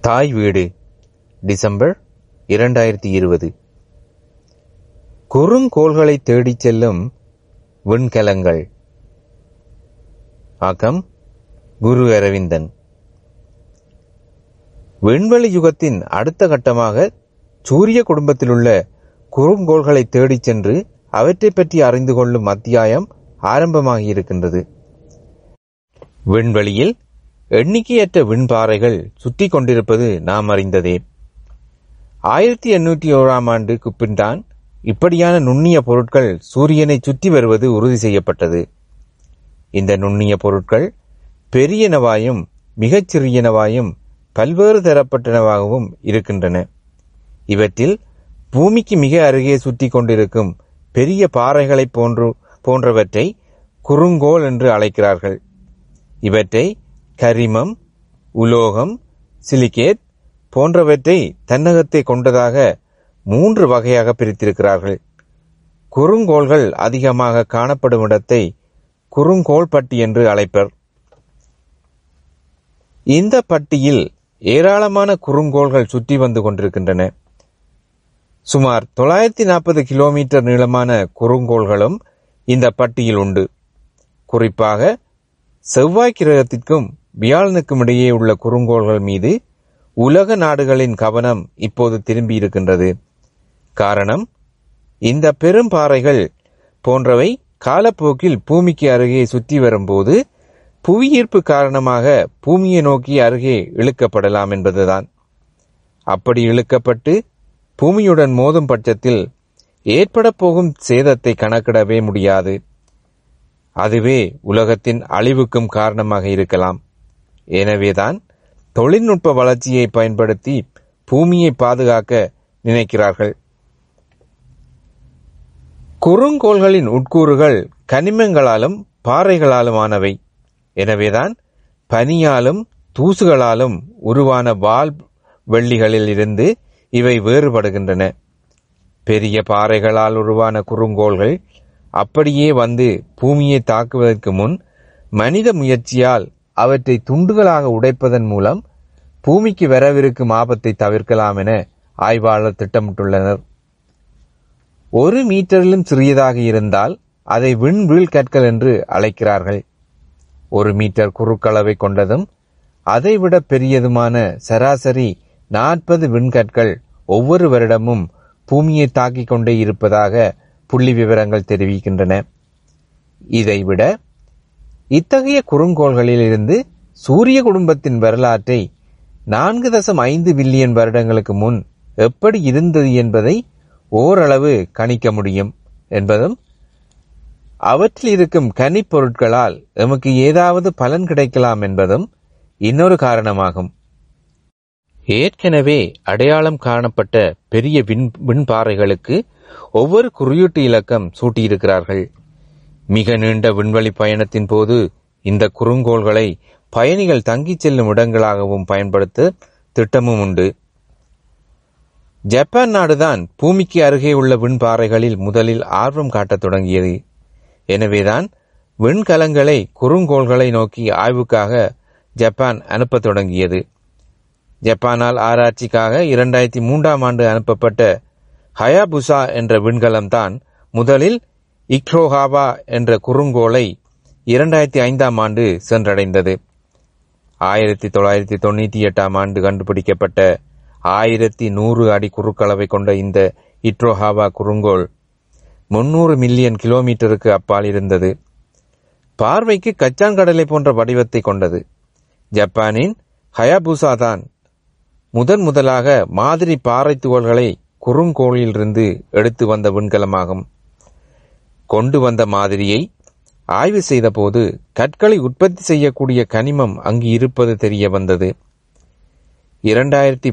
தாய் வீடு டிசம்பர் இரண்டாயிரத்தி இருபது. குறுங்கோள்களை தேடிச் செல்லும் விண்கலங்கள். ஆக்கம் குரு அரவிந்தன். விண்வெளி யுகத்தின் அடுத்த கட்டமாக சூரிய குடும்பத்திலுள்ள குறுங்கோள்களை தேடிச் சென்று அவற்றைப் பற்றி அறிந்து கொள்ளும் அத்தியாயம் ஆரம்பமாகியிருக்கின்றது. விண்வெளியில் எண்ணிக்கையற்ற விண்பாறைகள் சுற்றி கொண்டிருப்பது நாம் அறிந்ததே. ஆயிரத்தி எண்ணூற்றி ஓராம் ஆண்டுக்கு பின்தான் இப்படியான நுண்ணிய பொருட்கள் சூரியனை சுற்றி வருவது உறுதி செய்யப்பட்டது. இந்த நுண்ணிய பொருட்கள் பெரியனவாயும் மிகச்சிறியனவாயும் பல்வேறு தரப்பட்டனவாகவும் இருக்கின்றன. இவற்றில் பூமிக்கு மிக அருகே சுற்றி கொண்டிருக்கும் பெரிய பாறைகளைப் போன்று போன்றவற்றை குறுங்கோல் என்று அழைக்கிறார்கள். இவற்றை கரிமம் உலோகம் சிலிகேட் போன்றவற்றை தன்னகத்தை கொண்டதாக மூன்று வகையாக பிரித்திருக்கிறார்கள். குறுங்கோள்கள் அதிகமாக காணப்படும் இடத்தை குறுங்கோள் பட்டி என்று அழைப்பர். இந்த பட்டியில் ஏராளமான குறுங்கோள்கள் சுற்றி வந்து கொண்டிருக்கின்றன. சுமார் தொள்ளாயிரத்தி நாற்பது கிலோமீட்டர் நீளமான குறுங்கோள்களும் இந்த பட்டியில் உண்டு. குறிப்பாக செவ்வாய் கிரகத்திற்கும் வியாழனுக்கும் இடையே உள்ள குறுங்கோள்கள் மீது உலக நாடுகளின் கவனம் இப்போது திரும்பி இருக்கின்றது காரணம் இந்த பெரும் பாறைகள் போன்றவை காலப்போக்கில் பூமிக்கு அருகே சுற்றி வரும்போது புவியீர்ப்பு காரணமாக பூமியை நோக்கி அருகே இழுக்கப்படலாம் என்பதுதான். அப்படி இழுக்கப்பட்டு பூமியுடன் மோதும் பட்சத்தில் ஏற்பட போகும் சேதத்தை கணக்கிடவே முடியாது. அதுவே உலகத்தின் அழிவுக்கும் காரணமாக இருக்கலாம். எனவேதான் தொழில்நுட்ப வளர்ச்சியை பயன்படுத்தி பூமியை பாதுகாக்க நினைக்கிறார்கள். குறுங்கோள்களின் உட்கூறுகள் கனிமங்களாலும் பாறைகளாலும் ஆனவை எனவேதான் பனியாலும் தூசுகளாலும் உருவான வால் வெள்ளிகளில் இருந்து இவை வேறுபடுகின்றன. பெரிய பாறைகளால் உருவான குறுங்கோள்கள் அப்படியே வந்து பூமியை தாக்குவதற்கு முன் மனித முயற்சியால் அவற்றை துண்டுகளாக உடைப்பதன் மூலம் பூமிக்கு வரவிருக்கும் ஆபத்தை தவிர்க்கலாம் என ஆய்வாளர் திட்டமிட்டுள்ளனர். ஒரு மீட்டரிலும் சிறியதாக இருந்தால் அதை விண்வீழ் கற்கள் என்று அழைக்கிறார்கள். ஒரு மீட்டர் குறுக்களவை கொண்டதும் அதைவிட பெரியதுமான சராசரி நாற்பது விண்கற்கள் ஒவ்வொரு வருடமும் பூமியை தாக்கிக் கொண்டே இருப்பதாக புள்ளி விவரங்கள் தெரிவிக்கின்றன. இதைவிட இத்தகைய குறுங்கோள்களில் இருந்து சூரிய குடும்பத்தின் வரலாற்றை நான்கு தசம் ஐந்து பில்லியன் வருடங்களுக்கு முன் எப்படி இருந்தது என்பதை ஓரளவு கணிக்க முடியும் என்பதும் அவற்றில் இருக்கும் கனிப்பொருட்களால் எமக்கு ஏதாவது பலன் கிடைக்கலாம் என்பதும் இன்னொரு காரணமாகும். ஏற்கனவே அடையாளம் காணப்பட்ட பெரிய விண் விண்பாறைகளுக்கு ஒவ்வொரு குறியீட்டு இலக்கம் சூட்டியிருக்கிறார்கள். மிக நீண்ட விண்வெளி பயணத்தின் போது இந்த குறுங்கோள்களை பயணிகள் தங்கிச் செல்லும் இடங்களாகவும் பயன்படுத்த திட்டமும் உண்டு. ஜப்பான் நாடுதான் பூமிக்கு அருகே உள்ள விண்பாறைகளில் முதலில் ஆர்வம் காட்டத் தொடங்கியது. எனவேதான் விண்கலங்களை குறுங்கோள்களை நோக்கி ஆய்வுக்காக ஜப்பான் அனுப்பத் தொடங்கியது. ஜப்பானால் ஆராய்ச்சிக்காக இரண்டாயிரத்தி மூன்றாம் ஆண்டு அனுப்பப்பட்ட ஹயாபுசா என்ற விண்கலம்தான் முதலில் இக்ரோஹாவா என்ற குறுங்கோளை இரண்டாயிரத்தி ஐந்தாம் ஆண்டு சென்றடைந்தது. ஆயிரத்தி தொள்ளாயிரத்தி தொண்ணூற்றி எட்டாம் ஆண்டு கண்டுபிடிக்கப்பட்ட ஆயிரத்தி நூறு அடி குறுக்களவை கொண்ட இந்த இட்ரோஹாவா குறுங்கோள் முன்னூறு மில்லியன் கிலோமீட்டருக்கு அப்பால் இருந்தது. பார்வைக்கு கச்சாங்கடலை போன்ற வடிவத்தை கொண்டது. ஜப்பானின் ஹயாபுசா தான் முதன் முதலாக மாதிரி பாறை துகள்களை குறுங்கோளிலிருந்து எடுத்து வந்த விண்கலமாகும். கொண்டு வந்த மாதிரியை ஆய்வு செய்தபோது கற்களை உற்பத்தி செய்யக்கூடிய கனிமம் அங்கு இருப்பது தெரிய வந்தது. இரண்டாயிரத்தி